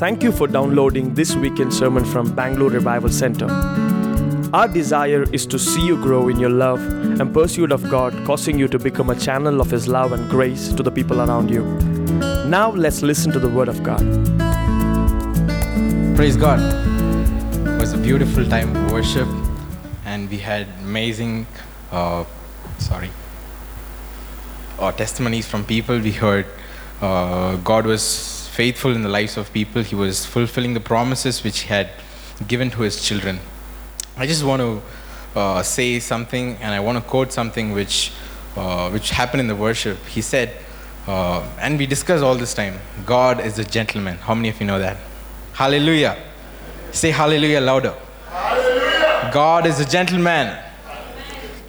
Thank you for downloading this weekend sermon from Bangalore Revival Center. Our desire is to see you grow in your love and pursuit of God, causing you to become a channel of His love and grace to the people around you. Now, let's listen to the Word of God. Praise God. It was a beautiful time of worship, and we had amazing, uh, sorry, uh, testimonies from people. We heard uh, God was faithful in the lives of people, He was fulfilling the promises which He had given to His children. I just want to uh, say something, and I want to quote something which, uh, which happened in the worship. He said, uh, and we discuss all this time, God is a gentleman. How many of you know that? Hallelujah. Say hallelujah louder. Hallelujah. God is a gentleman.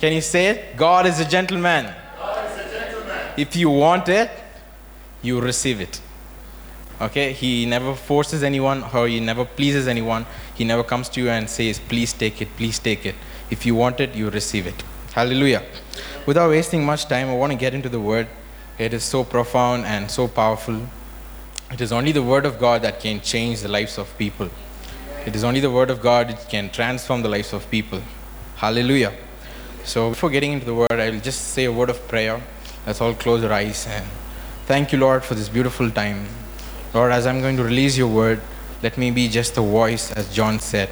Can you say it? God is a gentleman. God is a gentleman. If you want it, you receive it. Okay? He never forces anyone or he never pleases anyone. He never comes to you and says, please take it, please take it. If you want it, you receive it. Hallelujah. Without wasting much time, I want to get into the word. It is so profound and so powerful. It is only the word of God that can change the lives of people. It is only the word of God that can transform the lives of people. Hallelujah. So before getting into the word, I will just say a word of prayer. Let's all close our eyes and thank you, Lord, for this beautiful time. Lord, as I'm going to release your word, let me be just a voice, as John said.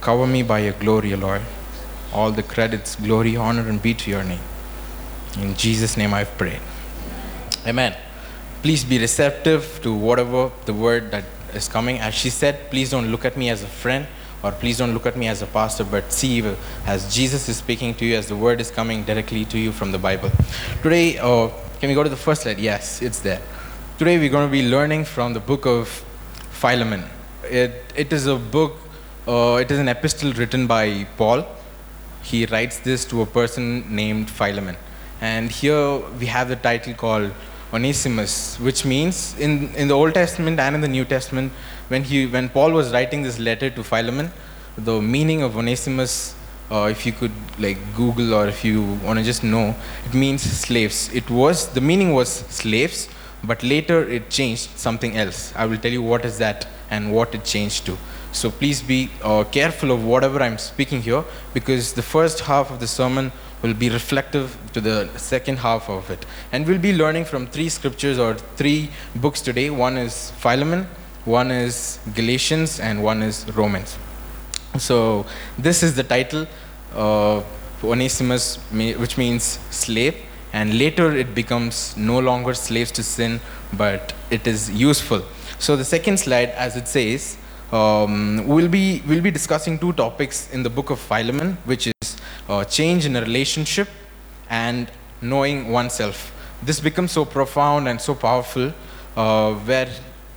Cover me by your glory, Lord. All the credits, glory, honor, and be to your name. In Jesus' name I've prayed. Amen. Please be receptive to whatever the word that is coming. As she said, please don't look at me as a friend or please don't look at me as a pastor, but see as Jesus is speaking to you, as the word is coming directly to you from the Bible. Today, uh, can we go to the first slide? Yes, it's there. Today we're going to be learning from the book of Philemon. It, it is a book, uh, it is an epistle written by Paul. He writes this to a person named Philemon. And here we have the title called Onesimus, which means in, in the Old Testament and in the New Testament, when, he, when Paul was writing this letter to Philemon, the meaning of Onesimus, uh, if you could like Google or if you want to just know, it means slaves. It was, the meaning was slaves, but later it changed something else. I will tell you what is that and what it changed to. So please be uh, careful of whatever I'm speaking here because the first half of the sermon will be reflective to the second half of it. And we'll be learning from three scriptures or three books today. One is Philemon, one is Galatians, and one is Romans. So this is the title, uh, Onesimus, which means slave. And later it becomes no longer slaves to sin, but it is useful. So the second slide, as it says, um, we'll, be, we'll be discussing two topics in the book of Philemon, which is uh, change in a relationship and knowing oneself. This becomes so profound and so powerful uh, where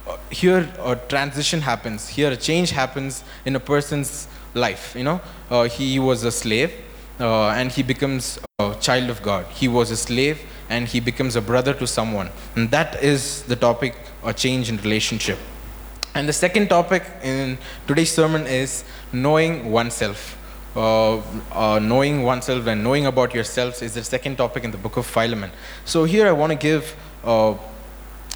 uh, here a transition happens, here a change happens in a person's life. You know, uh, he was a slave uh, and he becomes a child of God. He was a slave and he becomes a brother to someone. And that is the topic, a change in relationship. And the second topic in today's sermon is knowing oneself. Uh, uh, knowing oneself and knowing about yourselves is the second topic in the book of Philemon. So, here I want to give a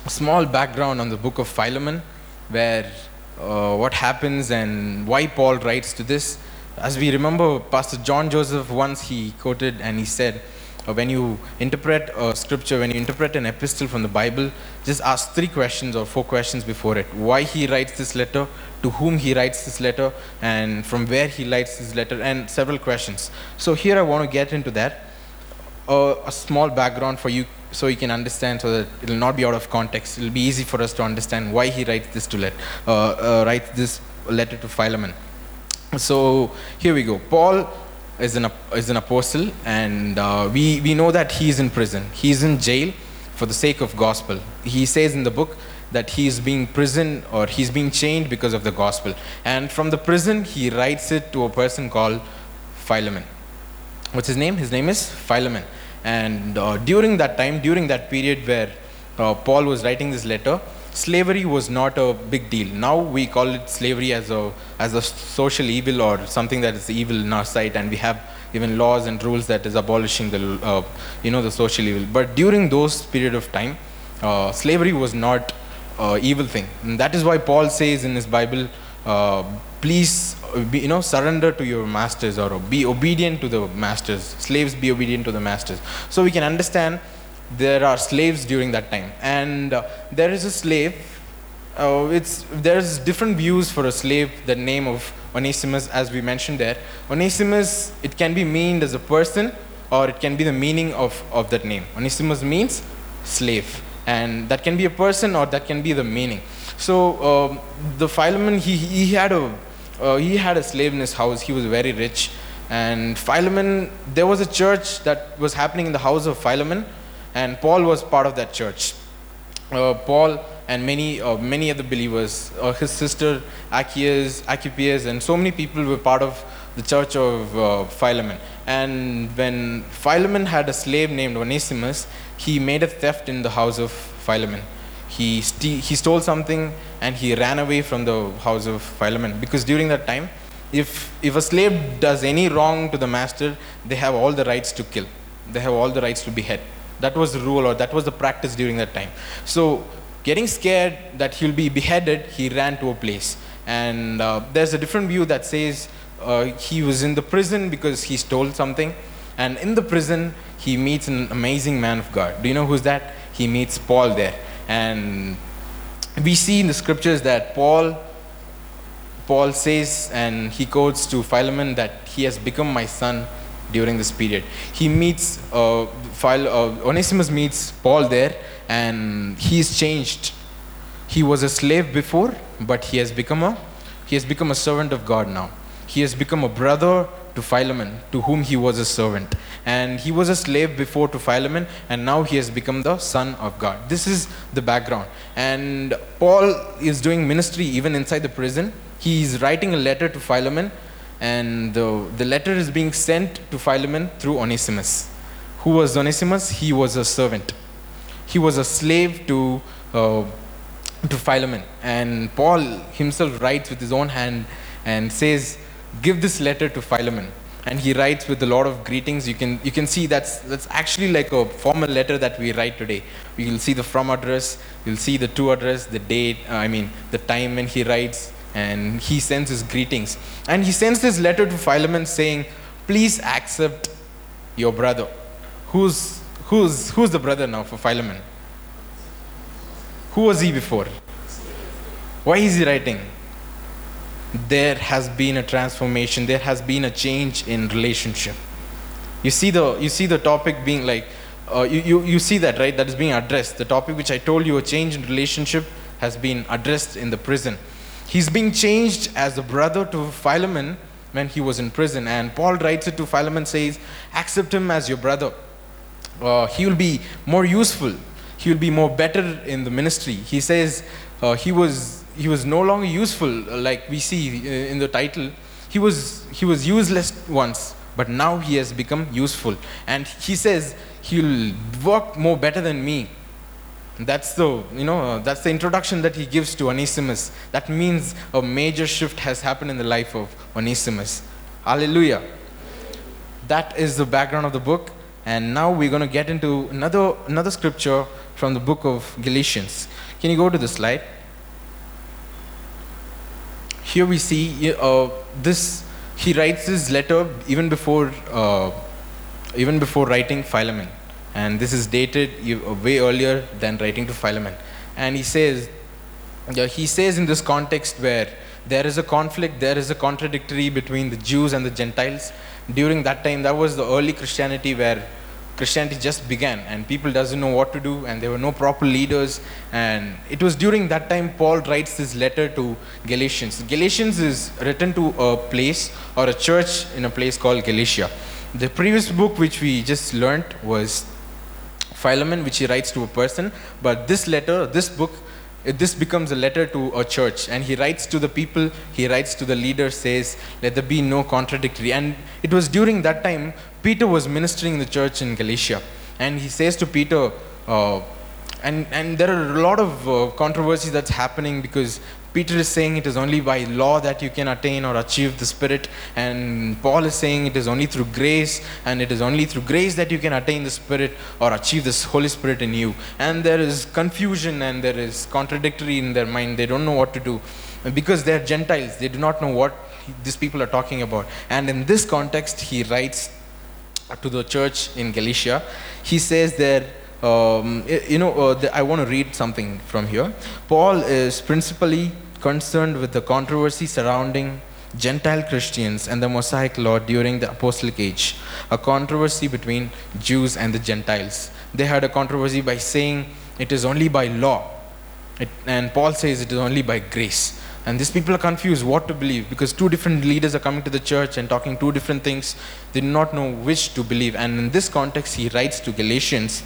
small background on the book of Philemon, where uh, what happens and why Paul writes to this. As we remember, Pastor John Joseph once he quoted and he said, uh, when you interpret a scripture, when you interpret an epistle from the Bible, just ask three questions or four questions before it. Why he writes this letter, to whom he writes this letter, and from where he writes this letter, and several questions. So here I want to get into that. Uh, a small background for you so you can understand so that it will not be out of context. It will be easy for us to understand why he writes this to let, uh, uh, writes this letter to Philemon. So here we go. Paul is an, is an apostle, and uh, we, we know that he is in prison. He is in jail for the sake of gospel. He says in the book that he is being prison or he's being chained because of the gospel. And from the prison, he writes it to a person called Philemon. What's his name? His name is Philemon. And uh, during that time, during that period where uh, Paul was writing this letter, slavery was not a big deal. Now we call it slavery as a as a social evil or something that is evil in our sight, and we have even laws and rules that is abolishing the uh, you know the social evil. But during those period of time, uh, slavery was not uh, evil thing. And that is why Paul says in his Bible, uh, please, be, you know, surrender to your masters or be obedient to the masters. Slaves, be obedient to the masters. So we can understand there are slaves during that time, and uh, there is a slave. Uh, it's there's different views for a slave. The name of Onesimus, as we mentioned there, Onesimus it can be meaned as a person, or it can be the meaning of of that name. Onesimus means slave, and that can be a person or that can be the meaning. So um, the Philemon he he had a uh, he had a slave in his house. He was very rich, and Philemon there was a church that was happening in the house of Philemon, and Paul was part of that church. Uh, Paul and many uh, many other believers, uh, his sister Archippus, and so many people were part of the church of uh, Philemon. And when Philemon had a slave named Onesimus, he made a theft in the house of Philemon. He, ste- he stole something and he ran away from the house of Philemon because during that time, if, if a slave does any wrong to the master, they have all the rights to kill. They have all the rights to behead. That was the rule or that was the practice during that time. So, getting scared that he'll be beheaded, he ran to a place. And uh, there's a different view that says uh, he was in the prison because he stole something. And in the prison, he meets an amazing man of God. Do you know who's that? He meets Paul there. And we see in the scriptures that Paul Paul says and he quotes to Philemon that he has become my son during this period. He meets uh, Phil, uh, Onesimus meets Paul there and he is changed. He was a slave before, but he has become a he has become a servant of God now. He has become a brother to Philemon, to whom he was a servant. And he was a slave before to Philemon, and now he has become the son of God. This is the background. And Paul is doing ministry even inside the prison. He is writing a letter to Philemon, and the, the letter is being sent to Philemon through Onesimus. Who was Onesimus? He was a servant. He was a slave to, uh, to Philemon. And Paul himself writes with his own hand and says, Give this letter to Philemon. And he writes with a lot of greetings. You can, you can see that's, that's actually like a formal letter that we write today. You'll see the from address, you'll see the to address, the date, I mean, the time when he writes, and he sends his greetings. And he sends this letter to Philemon saying, Please accept your brother. Who's, who's, who's the brother now for Philemon? Who was he before? Why is he writing? There has been a transformation, there has been a change in relationship. You see the, you see the topic being like, uh, you, you, you see that, right? That is being addressed. The topic which I told you, a change in relationship, has been addressed in the prison. He's being changed as a brother to Philemon when he was in prison. And Paul writes it to Philemon, says, Accept him as your brother. Uh, he will be more useful. He will be more better in the ministry. He says uh, he was he was no longer useful, like we see uh, in the title. He was he was useless once, but now he has become useful. And he says he'll work more better than me. That's the you know uh, that's the introduction that he gives to Onesimus. That means a major shift has happened in the life of Onesimus. Hallelujah. That is the background of the book. And now we're going to get into another another scripture from the book of Galatians. Can you go to the slide? Here we see uh, this. He writes this letter even before uh, even before writing Philemon, and this is dated way earlier than writing to Philemon. And he says, he says in this context where there is a conflict, there is a contradictory between the Jews and the Gentiles. During that time, that was the early Christianity where Christianity just began and people doesn't know what to do and there were no proper leaders and it was during that time Paul writes this letter to Galatians. Galatians is written to a place or a church in a place called Galatia. The previous book which we just learned was Philemon which he writes to a person but this letter, this book this becomes a letter to a church. And he writes to the people he writes to the leader says let there be no contradictory. And it was during that time peter was ministering in the church in galatia. And he says to peter uh, and, and there are a lot of uh, controversy that's happening because Peter is saying it is only by law that you can attain or achieve the Spirit, and Paul is saying it is only through grace, and it is only through grace that you can attain the Spirit or achieve this Holy Spirit in you. And there is confusion and there is contradictory in their mind. They don't know what to do. Because they're Gentiles, they do not know what these people are talking about. And in this context, he writes to the church in Galatia. He says there, um, you know, uh, the, I want to read something from here. Paul is principally concerned with the controversy surrounding Gentile Christians and the Mosaic law during the apostolic age, a controversy between Jews and the Gentiles. They had a controversy by saying it is only by law, it, and Paul says it is only by grace. And these people are confused what to believe because two different leaders are coming to the church and talking two different things. They do not know which to believe. And in this context, he writes to Galatians.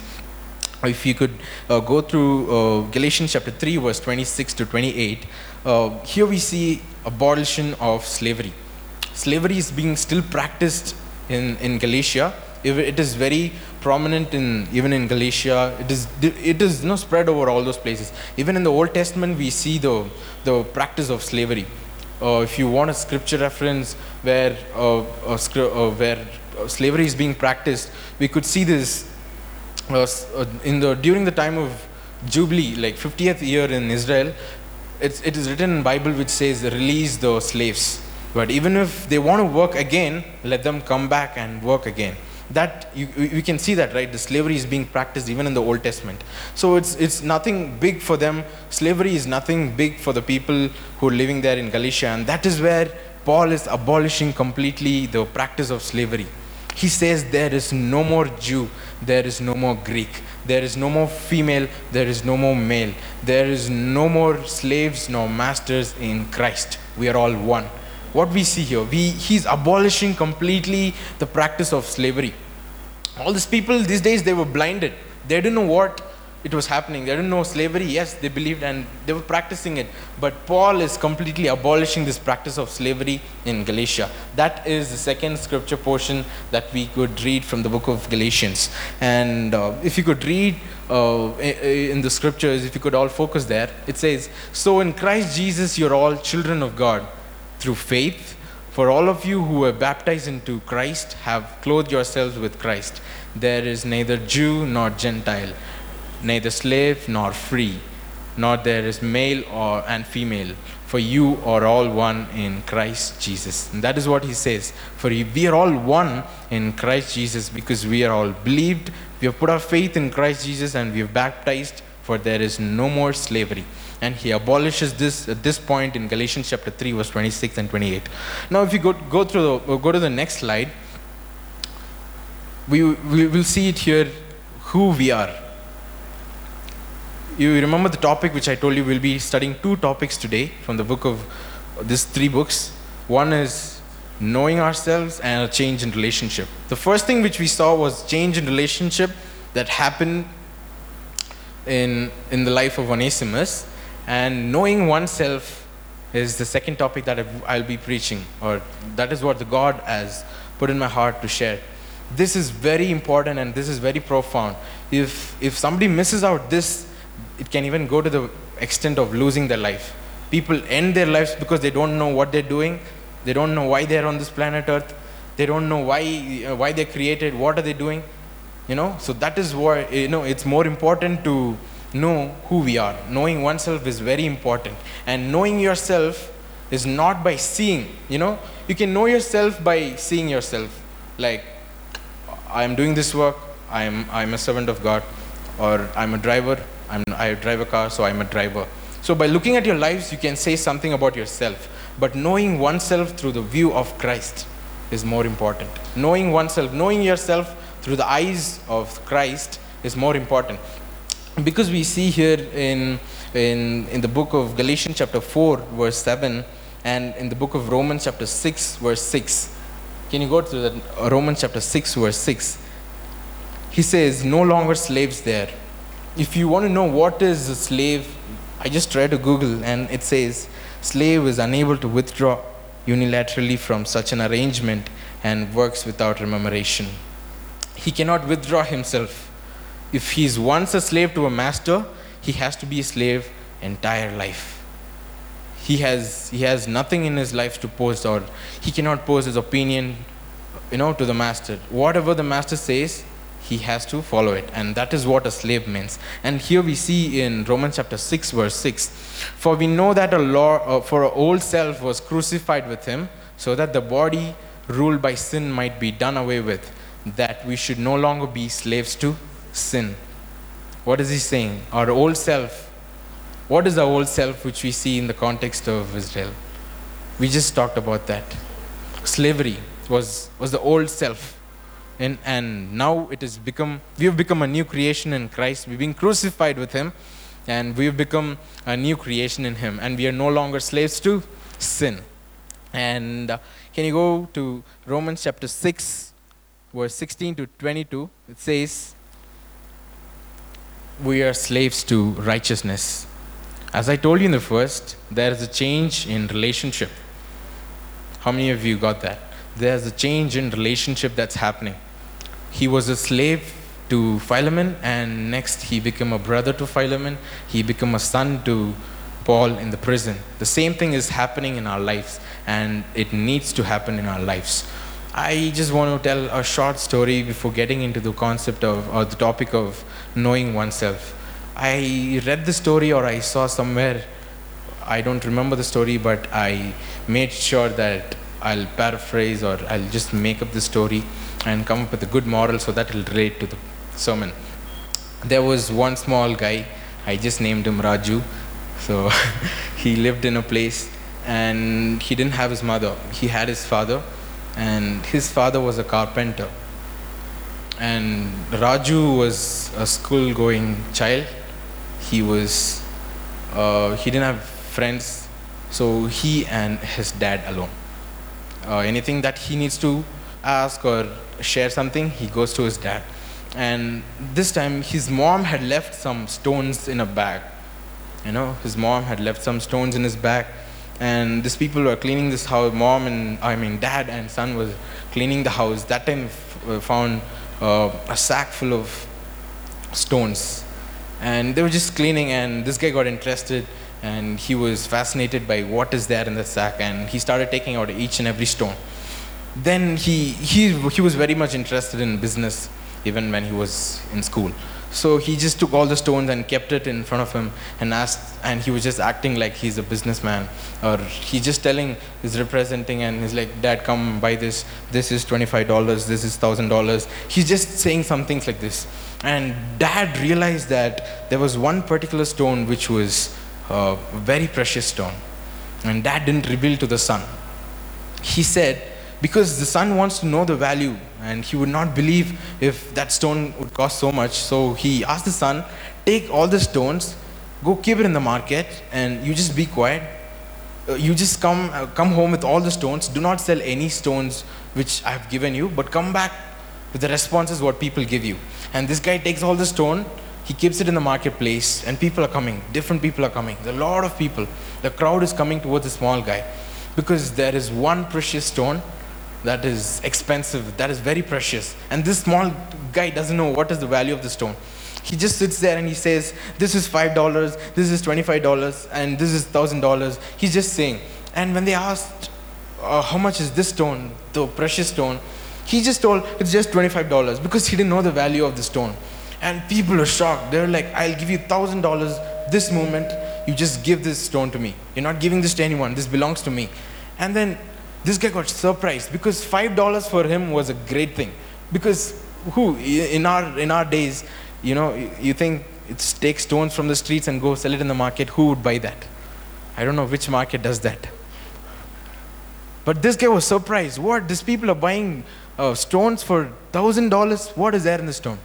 If you could uh, go through uh, Galatians chapter 3, verse 26 to 28, uh, here we see abolition of slavery. Slavery is being still practiced in, in Galatia. It is very prominent in even in Galatia. It is it is you know, spread over all those places. Even in the Old Testament, we see the the practice of slavery. Uh, if you want a scripture reference where uh, uh, where slavery is being practiced, we could see this Uh, in the during the time of Jubilee, like 50th year in Israel. It's, it is written in Bible which says release the slaves. But even if they want to work again, let them come back and work again. That you, you can see that right? The slavery is being practiced even in the old testament. So it's it's nothing big for them. Slavery is nothing big for the people who are living there in galatia. And that is where paul is abolishing completely the practice of slavery. He says there is no more jew there is no more greek there is no more female there is no more male there is no more slaves nor masters in christ we are all one what we see here. We, he's abolishing completely the practice of slavery. All these people these days, they were blinded. They didn't know what it was happening. They didn't know slavery. Yes, they believed and they were practicing it. But Paul is completely abolishing this practice of slavery in Galatia. That is the second scripture portion that we could read from the book of Galatians. And uh, if you could read uh, in the scriptures, if you could all focus there, it says, So in Christ Jesus, you're all children of God through faith. For all of you who were baptized into Christ have clothed yourselves with Christ. There is neither Jew nor Gentile, neither slave nor free, nor there is male or and female, for you are all one in Christ Jesus. And that is what he says. For we are all one in Christ Jesus because we are all believed, we have put our faith in Christ Jesus, and we have baptized, for there is no more slavery and he abolishes this at this point in Galatians chapter 3 verse 26 and 28. Now if you go, go through the, uh, go to the next slide we, we will see it here who we are. You remember the topic which I told you we'll be studying two topics today from the book of these three books. One is knowing ourselves and a change in relationship. The first thing which we saw was change in relationship that happened in, in the life of Onesimus. And knowing oneself is the second topic that I'll be preaching, or that is what the God has put in my heart to share. This is very important and this is very profound. If, if somebody misses out this, it can even go to the extent of losing their life. People end their lives because they don't know what they're doing, they don't know why they're on this planet Earth, they don't know why, uh, why they're created, what are they doing. You know, so that is why, you know, it's more important to know who we are. Knowing oneself is very important. And knowing yourself is not by seeing, you know, you can know yourself by seeing yourself. Like, I am doing this work, I am, I'm a servant of God, or I'm a driver, I'm, I drive a car, so I'm a driver. So, by looking at your lives, you can say something about yourself. But knowing oneself through the view of Christ is more important. Knowing oneself, knowing yourself through the eyes of Christ is more important because we see here in, in, in the book of Galatians chapter 4 verse 7 and in the book of Romans chapter 6 verse 6 can you go to the Romans chapter 6 verse 6 he says no longer slaves there if you want to know what is a slave I just tried to google and it says slave is unable to withdraw unilaterally from such an arrangement and works without remuneration he cannot withdraw himself if he's once a slave to a master, he has to be a slave entire life. he has, he has nothing in his life to post, or he cannot post his opinion, you know, to the master. Whatever the master says, he has to follow it. And that is what a slave means. And here we see in Romans chapter 6, verse 6 For we know that a law uh, for our old self was crucified with him, so that the body ruled by sin might be done away with, that we should no longer be slaves to sin. What is he saying? Our old self. What is the old self which we see in the context of Israel? We just talked about that. Slavery was, was the old self and, and now it has become we have become a new creation in christ. We've been crucified with him and we've become a new creation in him and we are no longer slaves to sin. And uh, can you go to romans chapter 6 verse 16 to 22 it says we are slaves to righteousness. As i told you in the first there is a change in relationship. How many of you got that? There's a change in relationship that's happening he was a slave to Philemon, and next he became a brother to Philemon. He became a son to Paul in the prison. The same thing is happening in our lives, and it needs to happen in our lives. I just want to tell a short story before getting into the concept of or the topic of knowing oneself. I read the story or I saw somewhere, I don't remember the story, but I made sure that I'll paraphrase or I'll just make up the story and come up with a good moral so that will relate to the sermon. There was one small guy, I just named him Raju. So he lived in a place and he didn't have his mother. He had his father, and his father was a carpenter. And Raju was a school going child. He was, uh, he didn't have friends, so he and his dad alone. Uh, anything that he needs to ask or share something, he goes to his dad. And this time, his mom had left some stones in a bag. You know, his mom had left some stones in his bag. And these people were cleaning this house. Mom and, I mean, dad and son was cleaning the house. That time, f- found uh, a sack full of stones. And they were just cleaning, and this guy got interested and he was fascinated by what is there in the sack and he started taking out each and every stone then he, he, he was very much interested in business even when he was in school. So he just took all the stones and kept it in front of him and asked, and he was just acting like he's a businessman. Or he just telling, he's representing, and he's like, Dad, come buy this. This is $25, this is $1,000. He's just saying some things like this. And Dad realized that there was one particular stone which was a very precious stone. And Dad didn't reveal to the son. He said, because the son wants to know the value and he would not believe if that stone would cost so much. So he asked the son, take all the stones, go keep it in the market, and you just be quiet. Uh, you just come, uh, come home with all the stones. Do not sell any stones which I have given you, but come back with the responses what people give you. And this guy takes all the stone, he keeps it in the marketplace, and people are coming. Different people are coming. There's a lot of people. The crowd is coming towards the small guy because there is one precious stone that is expensive, that is very precious. And this small guy doesn't know what is the value of the stone. He just sits there and he says, This is $5, this is $25, and this is $1,000. He's just saying. And when they asked, uh, How much is this stone, the precious stone? He just told, It's just $25 because he didn't know the value of the stone. And people are shocked. They're like, I'll give you $1,000 this moment. You just give this stone to me. You're not giving this to anyone. This belongs to me. And then this guy got surprised because five dollars for him was a great thing. Because who in our in our days, you know, you think it's take stones from the streets and go sell it in the market. Who would buy that? I don't know which market does that. But this guy was surprised. What? These people are buying uh, stones for thousand dollars. What is there in the stone?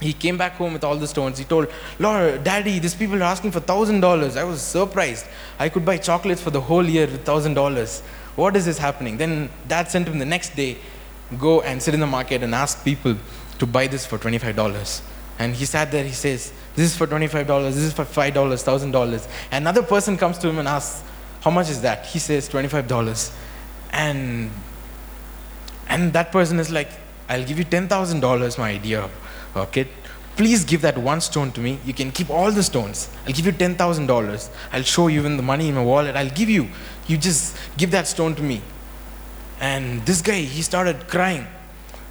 He came back home with all the stones. He told, Lord, Daddy, these people are asking for thousand dollars. I was surprised. I could buy chocolates for the whole year with thousand dollars. What is this happening? Then dad sent him the next day, go and sit in the market and ask people to buy this for $25. And he sat there, he says, This is for $25, this is for $5, $1,000. Another person comes to him and asks, How much is that? He says, $25. And, and that person is like, I'll give you $10,000, my dear kid. Please give that one stone to me. You can keep all the stones. I'll give you $10,000. I'll show you in the money in my wallet. I'll give you. You just give that stone to me. And this guy, he started crying.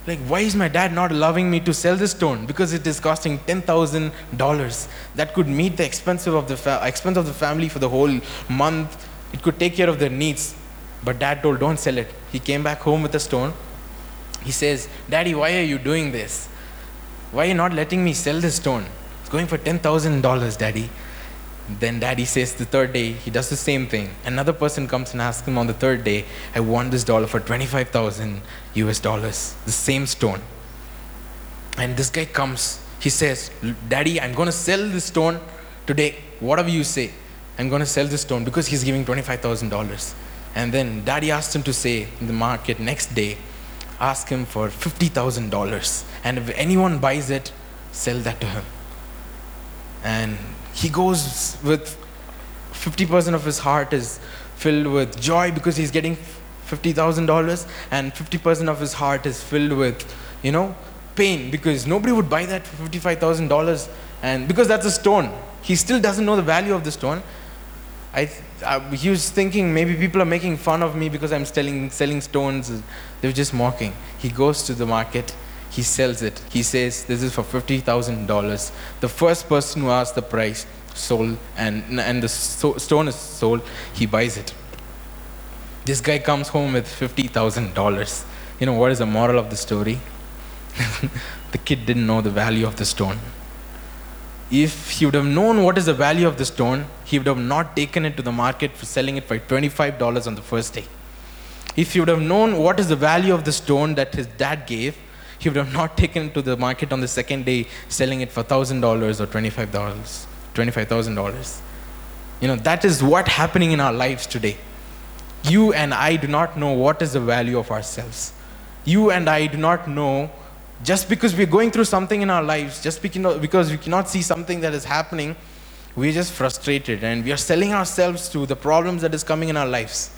Like, why is my dad not allowing me to sell this stone? Because it is costing $10,000. That could meet the expense of the, fa- expense of the family for the whole month. It could take care of their needs. But dad told, don't sell it. He came back home with a stone. He says, Daddy, why are you doing this? Why are you not letting me sell this stone? It's going for $10,000, Daddy. Then Daddy says the third day, he does the same thing. Another person comes and asks him on the third day, I want this dollar for 25,000 US dollars, the same stone. And this guy comes, he says, Daddy, I'm going to sell this stone today. Whatever you say, I'm going to sell this stone because he's giving $25,000. And then Daddy asked him to say in the market next day, ask him for $50,000. And if anyone buys it, sell that to him. And he goes with 50% of his heart is filled with joy because he's getting $50,000 and 50% of his heart is filled with, you know, pain because nobody would buy that for $55,000 and because that's a stone. He still doesn't know the value of the stone. I, I, he was thinking maybe people are making fun of me because I'm selling, selling stones. They were just mocking. He goes to the market, he sells it. He says, This is for $50,000. The first person who asks the price sold, and, and the so, stone is sold, he buys it. This guy comes home with $50,000. You know what is the moral of the story? the kid didn't know the value of the stone. If he would have known what is the value of the stone, he would have not taken it to the market for selling it for $25 on the first day. If he would have known what is the value of the stone that his dad gave, he would have not taken it to the market on the second day, selling it for $1,000 or $25, $25,000. You know, that is what happening in our lives today. You and I do not know what is the value of ourselves. You and I do not know just because we're going through something in our lives, just because we cannot see something that is happening, we're just frustrated and we are selling ourselves to the problems that is coming in our lives.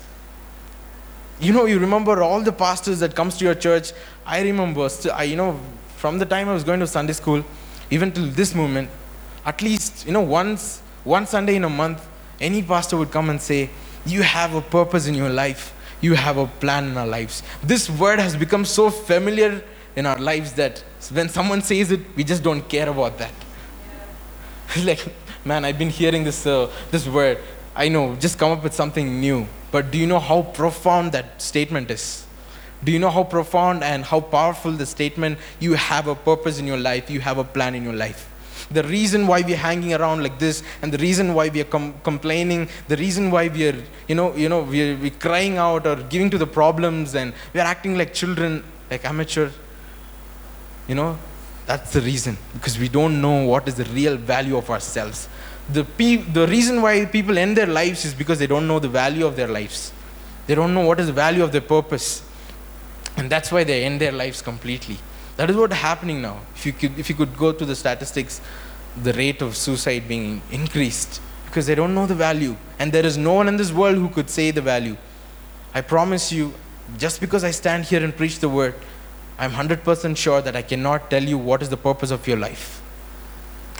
You know, you remember all the pastors that comes to your church. I remember, I, you know, from the time I was going to Sunday school, even till this moment, at least, you know, once, one Sunday in a month, any pastor would come and say, you have a purpose in your life. You have a plan in our lives. This word has become so familiar in our lives that when someone says it, we just don't care about that. Yeah. like, man, I've been hearing this, uh, this word. I know, just come up with something new. But do you know how profound that statement is? Do you know how profound and how powerful the statement, you have a purpose in your life, you have a plan in your life? The reason why we're hanging around like this, and the reason why we are com- complaining, the reason why we are, you know, you know, we're, we're crying out or giving to the problems, and we're acting like children, like amateur you know, that's the reason because we don't know what is the real value of ourselves. The, pe- the reason why people end their lives is because they don't know the value of their lives. They don't know what is the value of their purpose. And that's why they end their lives completely. That is what's happening now. If you could, if you could go to the statistics, the rate of suicide being increased because they don't know the value. And there is no one in this world who could say the value. I promise you, just because I stand here and preach the word, I'm 100% sure that I cannot tell you what is the purpose of your life.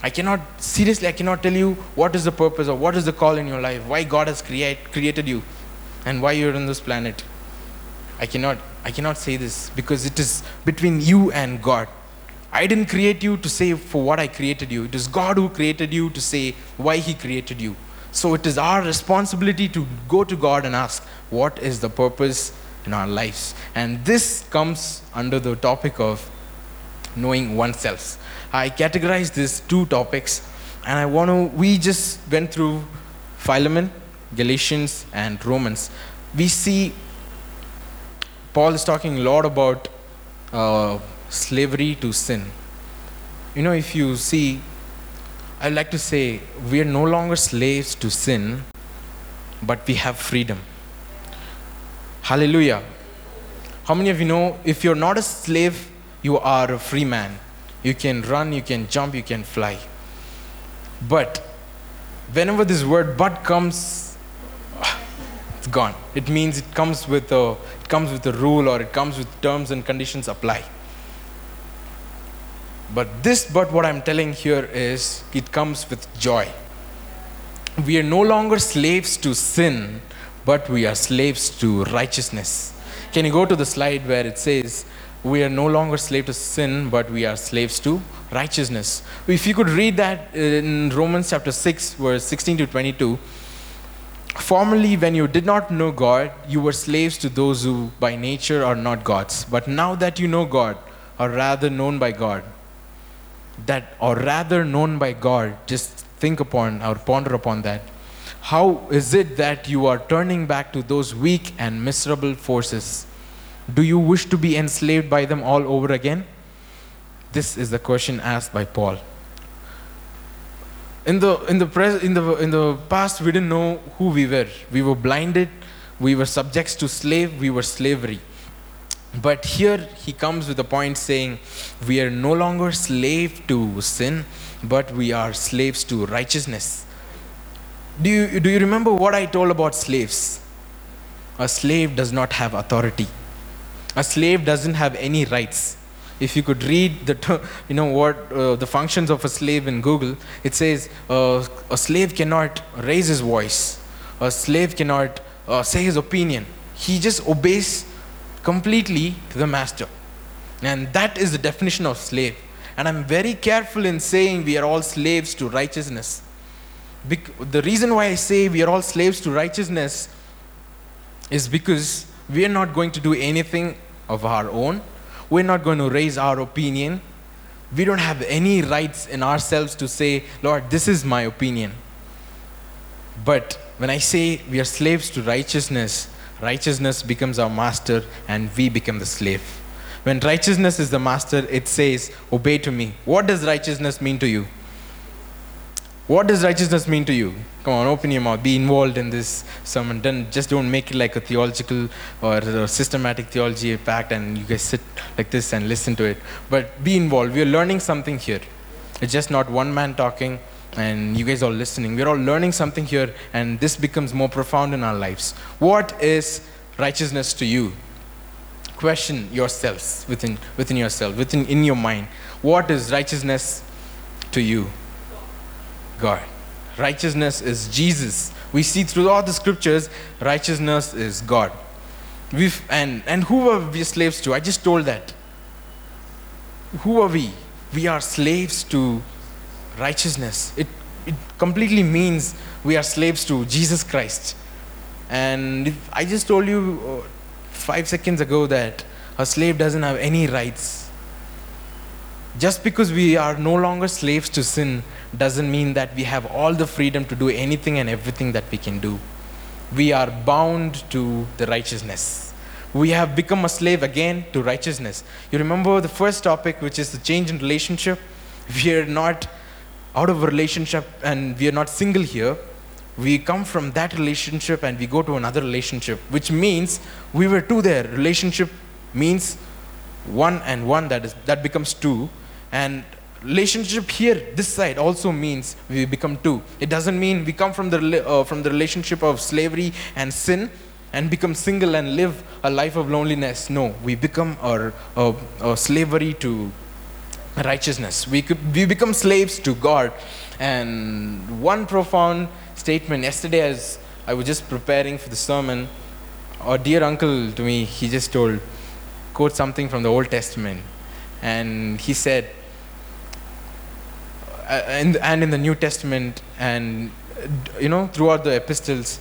I cannot, seriously, I cannot tell you what is the purpose or what is the call in your life, why God has create, created you, and why you're on this planet. I cannot, I cannot say this because it is between you and God. I didn't create you to say for what I created you. It is God who created you to say why He created you. So it is our responsibility to go to God and ask, what is the purpose in our lives. And this comes under the topic of knowing oneself. I categorize these two topics, and I want to, we just went through Philemon, Galatians, and Romans. We see Paul is talking a lot about uh, slavery to sin. You know, if you see, I like to say we are no longer slaves to sin, but we have freedom. Hallelujah. How many of you know if you're not a slave, you are a free man? You can run, you can jump, you can fly. But whenever this word but comes, it's gone. It means it comes with a it comes with a rule or it comes with terms and conditions apply. But this, but what I'm telling here is it comes with joy. We are no longer slaves to sin, but we are slaves to righteousness. Can you go to the slide where it says, We are no longer slaves to sin, but we are slaves to righteousness? If you could read that uh, in Romans chapter 6, verse 16 to 22. Formerly, when you did not know God, you were slaves to those who by nature are not gods. But now that you know God, or rather known by God, that or rather known by God, just think upon or ponder upon that. How is it that you are turning back to those weak and miserable forces? Do you wish to be enslaved by them all over again? This is the question asked by Paul. In the, in, the pres- in, the, in the past, we didn't know who we were. We were blinded, we were subjects to slave, we were slavery. But here he comes with a point saying, We are no longer slave to sin, but we are slaves to righteousness. Do you, do you remember what I told about slaves? A slave does not have authority. A slave doesn't have any rights. If you could read the, you know what uh, the functions of a slave in Google, it says uh, a slave cannot raise his voice. A slave cannot uh, say his opinion. He just obeys completely to the master. And that is the definition of slave. And I'm very careful in saying we are all slaves to righteousness. Bec- the reason why I say we are all slaves to righteousness is because we are not going to do anything of our own. We're not going to raise our opinion. We don't have any rights in ourselves to say, Lord, this is my opinion. But when I say we are slaves to righteousness, righteousness becomes our master and we become the slave. When righteousness is the master, it says, Obey to me. What does righteousness mean to you? What does righteousness mean to you? Come on, open your mouth. Be involved in this sermon. Don't, just don't make it like a theological or a systematic theology pact and you guys sit like this and listen to it. But be involved. We are learning something here. It's just not one man talking and you guys all listening. We're all learning something here and this becomes more profound in our lives. What is righteousness to you? Question yourselves within, within yourself, within in your mind. What is righteousness to you? God. Righteousness is Jesus. We see through all the scriptures, righteousness is God. We've, and, and who are we slaves to? I just told that. Who are we? We are slaves to righteousness. It, it completely means we are slaves to Jesus Christ. And I just told you uh, five seconds ago that a slave doesn't have any rights. Just because we are no longer slaves to sin doesn't mean that we have all the freedom to do anything and everything that we can do. We are bound to the righteousness. We have become a slave again to righteousness. You remember the first topic, which is the change in relationship? We are not out of a relationship and we are not single here. We come from that relationship and we go to another relationship, which means we were two there. Relationship means one and one that is that becomes two and relationship here this side also means we become two. It doesn't mean we come from the uh, from the relationship of slavery and sin and become single and live a life of loneliness. No we become our, uh, uh, slavery to righteousness. We could, we become slaves to god. And one profound statement yesterday as i was just preparing for the sermon a dear uncle to me he just told quote something from the old testament. And he said Uh, and, and in the New Testament and you know throughout the epistles,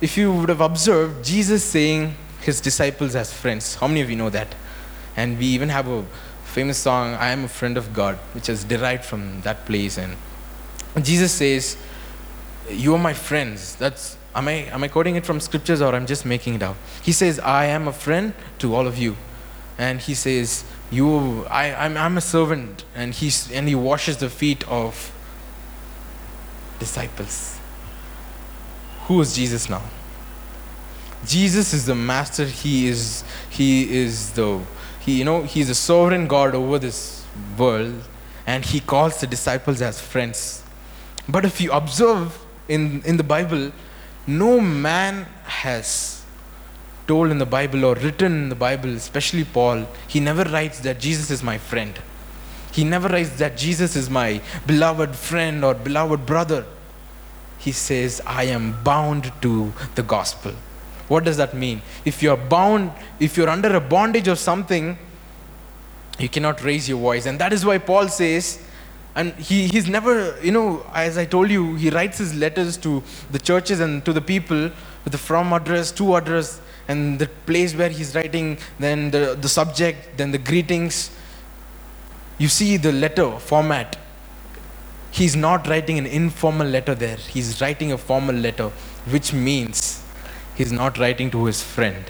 if you would have observed Jesus saying his disciples as friends. How many of you know that? And we even have a famous song, I am a friend of God, which is derived from that place. And Jesus says, You are my friends. That's am I am I quoting it from scriptures or I'm just making it up? He says, I am a friend to all of you. And he says, you I, I'm, I'm a servant and he's and he washes the feet of disciples. Who is jesus now? Jesus is the master. He is he is the he you know he's a sovereign god over this world and he calls the disciples as friends. But if you observe in in the bible no man has told in the Bible or written in the Bible, especially Paul, he never writes that Jesus is my friend. He never writes that Jesus is my beloved friend or beloved brother. He says, I am bound to the gospel. What does that mean? If you're bound, if you're under a bondage of something, you cannot raise your voice. And that is why Paul says, and he, he's never, you know, as I told you, he writes his letters to the churches and to the people with the from address, to address, and the place where he's writing, then the, the subject, then the greetings. You see the letter format. He's not writing an informal letter there, he's writing a formal letter, which means he's not writing to his friend.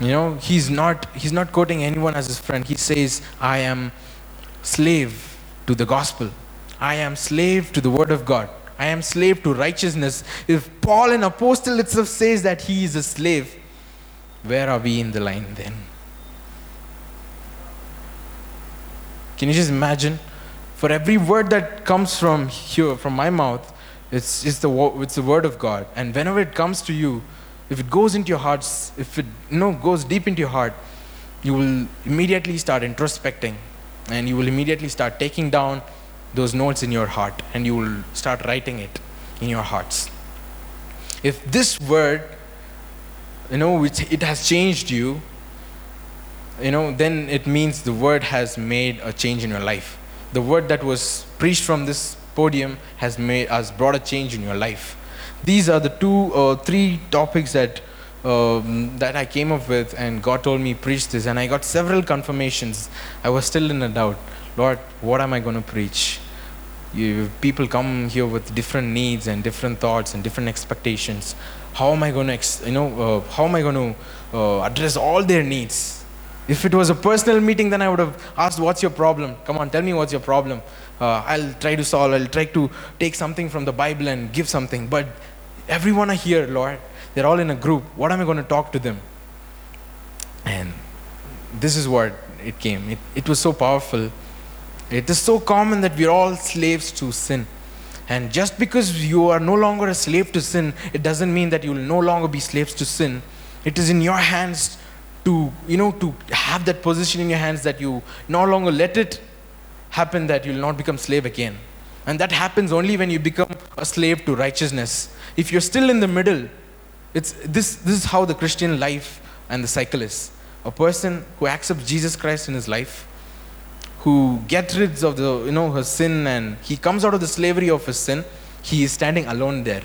You know, he's not he's not quoting anyone as his friend. He says, I am slave to the gospel. I am slave to the word of God. I am slave to righteousness. If Paul, an apostle itself, says that he is a slave, where are we in the line then? Can you just imagine? For every word that comes from here, from my mouth, it's, it's, the, it's the word of God. And whenever it comes to you, if it goes into your hearts, if it you know, goes deep into your heart, you will immediately start introspecting and you will immediately start taking down those notes in your heart and you will start writing it in your hearts. If this word, you know, it has changed you, you know, then it means the word has made a change in your life. The word that was preached from this podium has made has brought a change in your life. These are the two or three topics that um, that I came up with, and God told me preach this, and I got several confirmations. I was still in a doubt. Lord, what am I going to preach? You, people come here with different needs and different thoughts and different expectations. How am I going to, ex- you know, uh, how am I going to uh, address all their needs? If it was a personal meeting, then I would have asked, "What's your problem? Come on, tell me what's your problem. Uh, I'll try to solve. I'll try to take something from the Bible and give something." But everyone are here, Lord. They're all in a group. What am I going to talk to them? And this is what it came. It, it was so powerful. It is so common that we're all slaves to sin. And just because you are no longer a slave to sin, it doesn't mean that you will no longer be slaves to sin. It is in your hands to, you know, to have that position in your hands that you no longer let it happen that you'll not become slave again. And that happens only when you become a slave to righteousness. If you're still in the middle, it's, this, this is how the Christian life and the cycle is. A person who accepts Jesus Christ in his life, who gets rid of the, you know, his sin and he comes out of the slavery of his sin, he is standing alone there.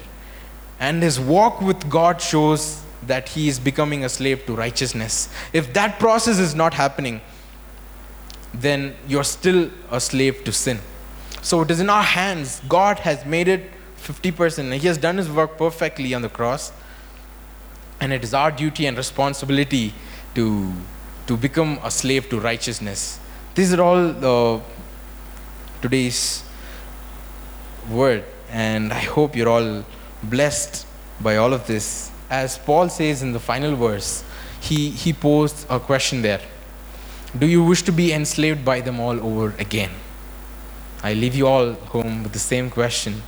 And his walk with God shows that he is becoming a slave to righteousness. If that process is not happening, then you're still a slave to sin. So it is in our hands. God has made it 50%. He has done his work perfectly on the cross. And it is our duty and responsibility to, to become a slave to righteousness. These are all uh, today's word. And I hope you're all blessed by all of this. As Paul says in the final verse, he, he posed a question there Do you wish to be enslaved by them all over again? I leave you all home with the same question.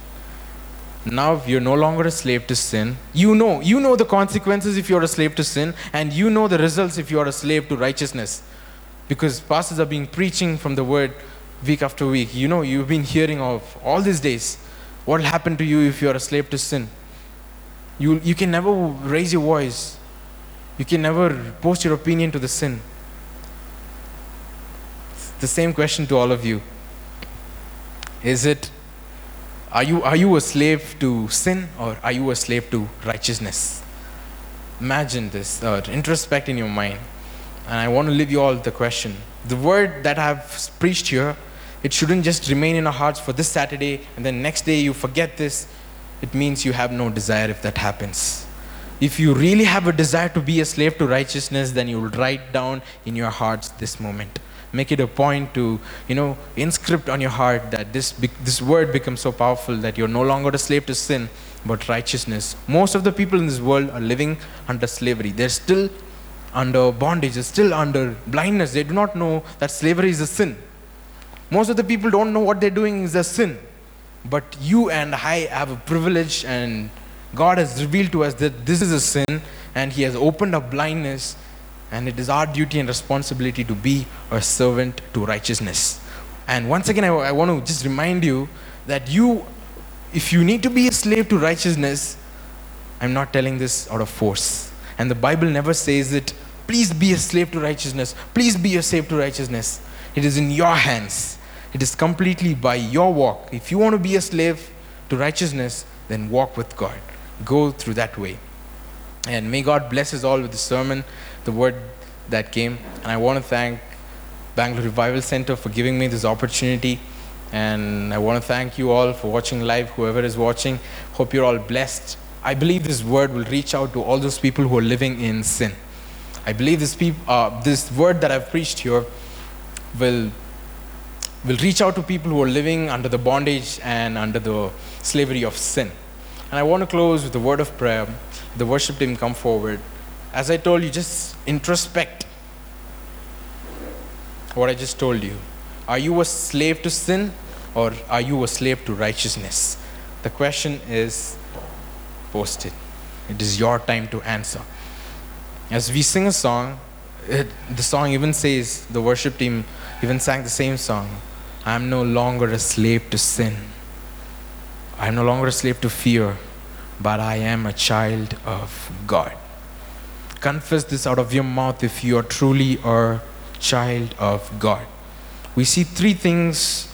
Now you're no longer a slave to sin. You know, you know the consequences if you're a slave to sin, and you know the results if you are a slave to righteousness. Because pastors have been preaching from the word week after week. You know, you've been hearing of all these days. What will happen to you if you're a slave to sin? You, you can never raise your voice. You can never post your opinion to the sin. It's the same question to all of you. Is it, are you, are you a slave to sin or are you a slave to righteousness? Imagine this, uh, introspect in your mind. And I want to leave you all the question. The word that I've preached here, it shouldn't just remain in our hearts for this Saturday and then next day you forget this. It means you have no desire if that happens. If you really have a desire to be a slave to righteousness, then you will write down in your hearts this moment make it a point to you know inscript on your heart that this this word becomes so powerful that you're no longer a slave to sin but righteousness most of the people in this world are living under slavery they're still under bondage still under blindness they do not know that slavery is a sin most of the people don't know what they're doing is a sin but you and i have a privilege and god has revealed to us that this is a sin and he has opened up blindness and it is our duty and responsibility to be a servant to righteousness. And once again, I, I want to just remind you that you, if you need to be a slave to righteousness, I'm not telling this out of force. And the Bible never says it, please be a slave to righteousness, please be a slave to righteousness. It is in your hands. It is completely by your walk. If you want to be a slave to righteousness, then walk with God. Go through that way. And may God bless us all with the sermon, the word that came. And I want to thank Bangalore Revival Center for giving me this opportunity. And I want to thank you all for watching live, whoever is watching. Hope you're all blessed. I believe this word will reach out to all those people who are living in sin. I believe this, peop- uh, this word that I've preached here will, will reach out to people who are living under the bondage and under the slavery of sin. And I want to close with a word of prayer. The worship team come forward. As I told you, just introspect what I just told you. Are you a slave to sin or are you a slave to righteousness? The question is posted. It is your time to answer. As we sing a song, it, the song even says, the worship team even sang the same song I am no longer a slave to sin. I am no longer a slave to fear, but I am a child of God. Confess this out of your mouth if you are truly a child of God. We see three things.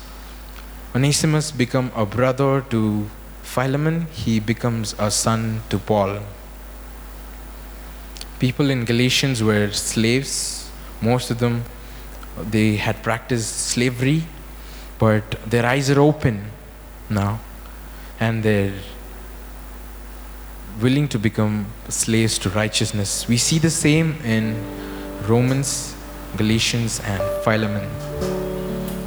Onesimus become a brother to Philemon, he becomes a son to Paul. People in Galatians were slaves. Most of them, they had practiced slavery, but their eyes are open now and they're willing to become slaves to righteousness. We see the same in Romans, Galatians, and Philemon.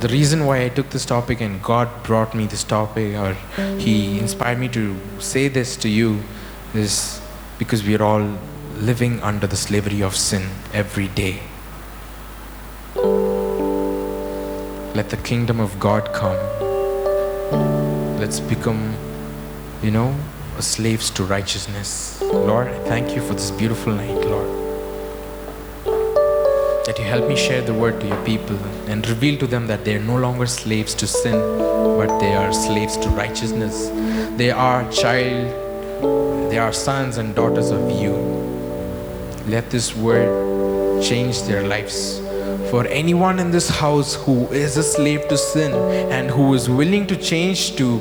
The reason why I took this topic and God brought me this topic, or He inspired me to say this to you, is because we are all living under the slavery of sin every day. Let the kingdom of God come. Let's become, you know, slaves to righteousness. Lord, I thank you for this beautiful night, Lord. That you help me share the word to your people and reveal to them that they are no longer slaves to sin, but they are slaves to righteousness. They are child, they are sons and daughters of you. Let this word change their lives. For anyone in this house who is a slave to sin and who is willing to change to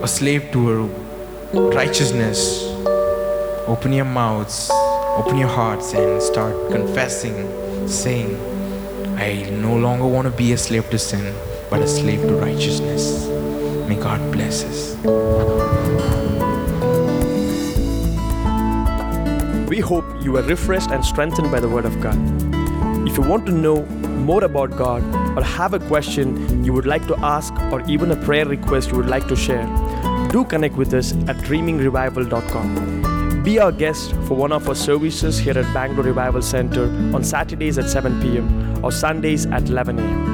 a slave to righteousness, open your mouths, open your hearts, and start confessing, saying, I no longer want to be a slave to sin, but a slave to righteousness. May God bless us. We hope you were refreshed and strengthened by the Word of God. If you want to know more about God or have a question you would like to ask or even a prayer request you would like to share, do connect with us at dreamingrevival.com. Be our guest for one of our services here at Bangalore Revival Center on Saturdays at 7 p.m. or Sundays at 11 a.m.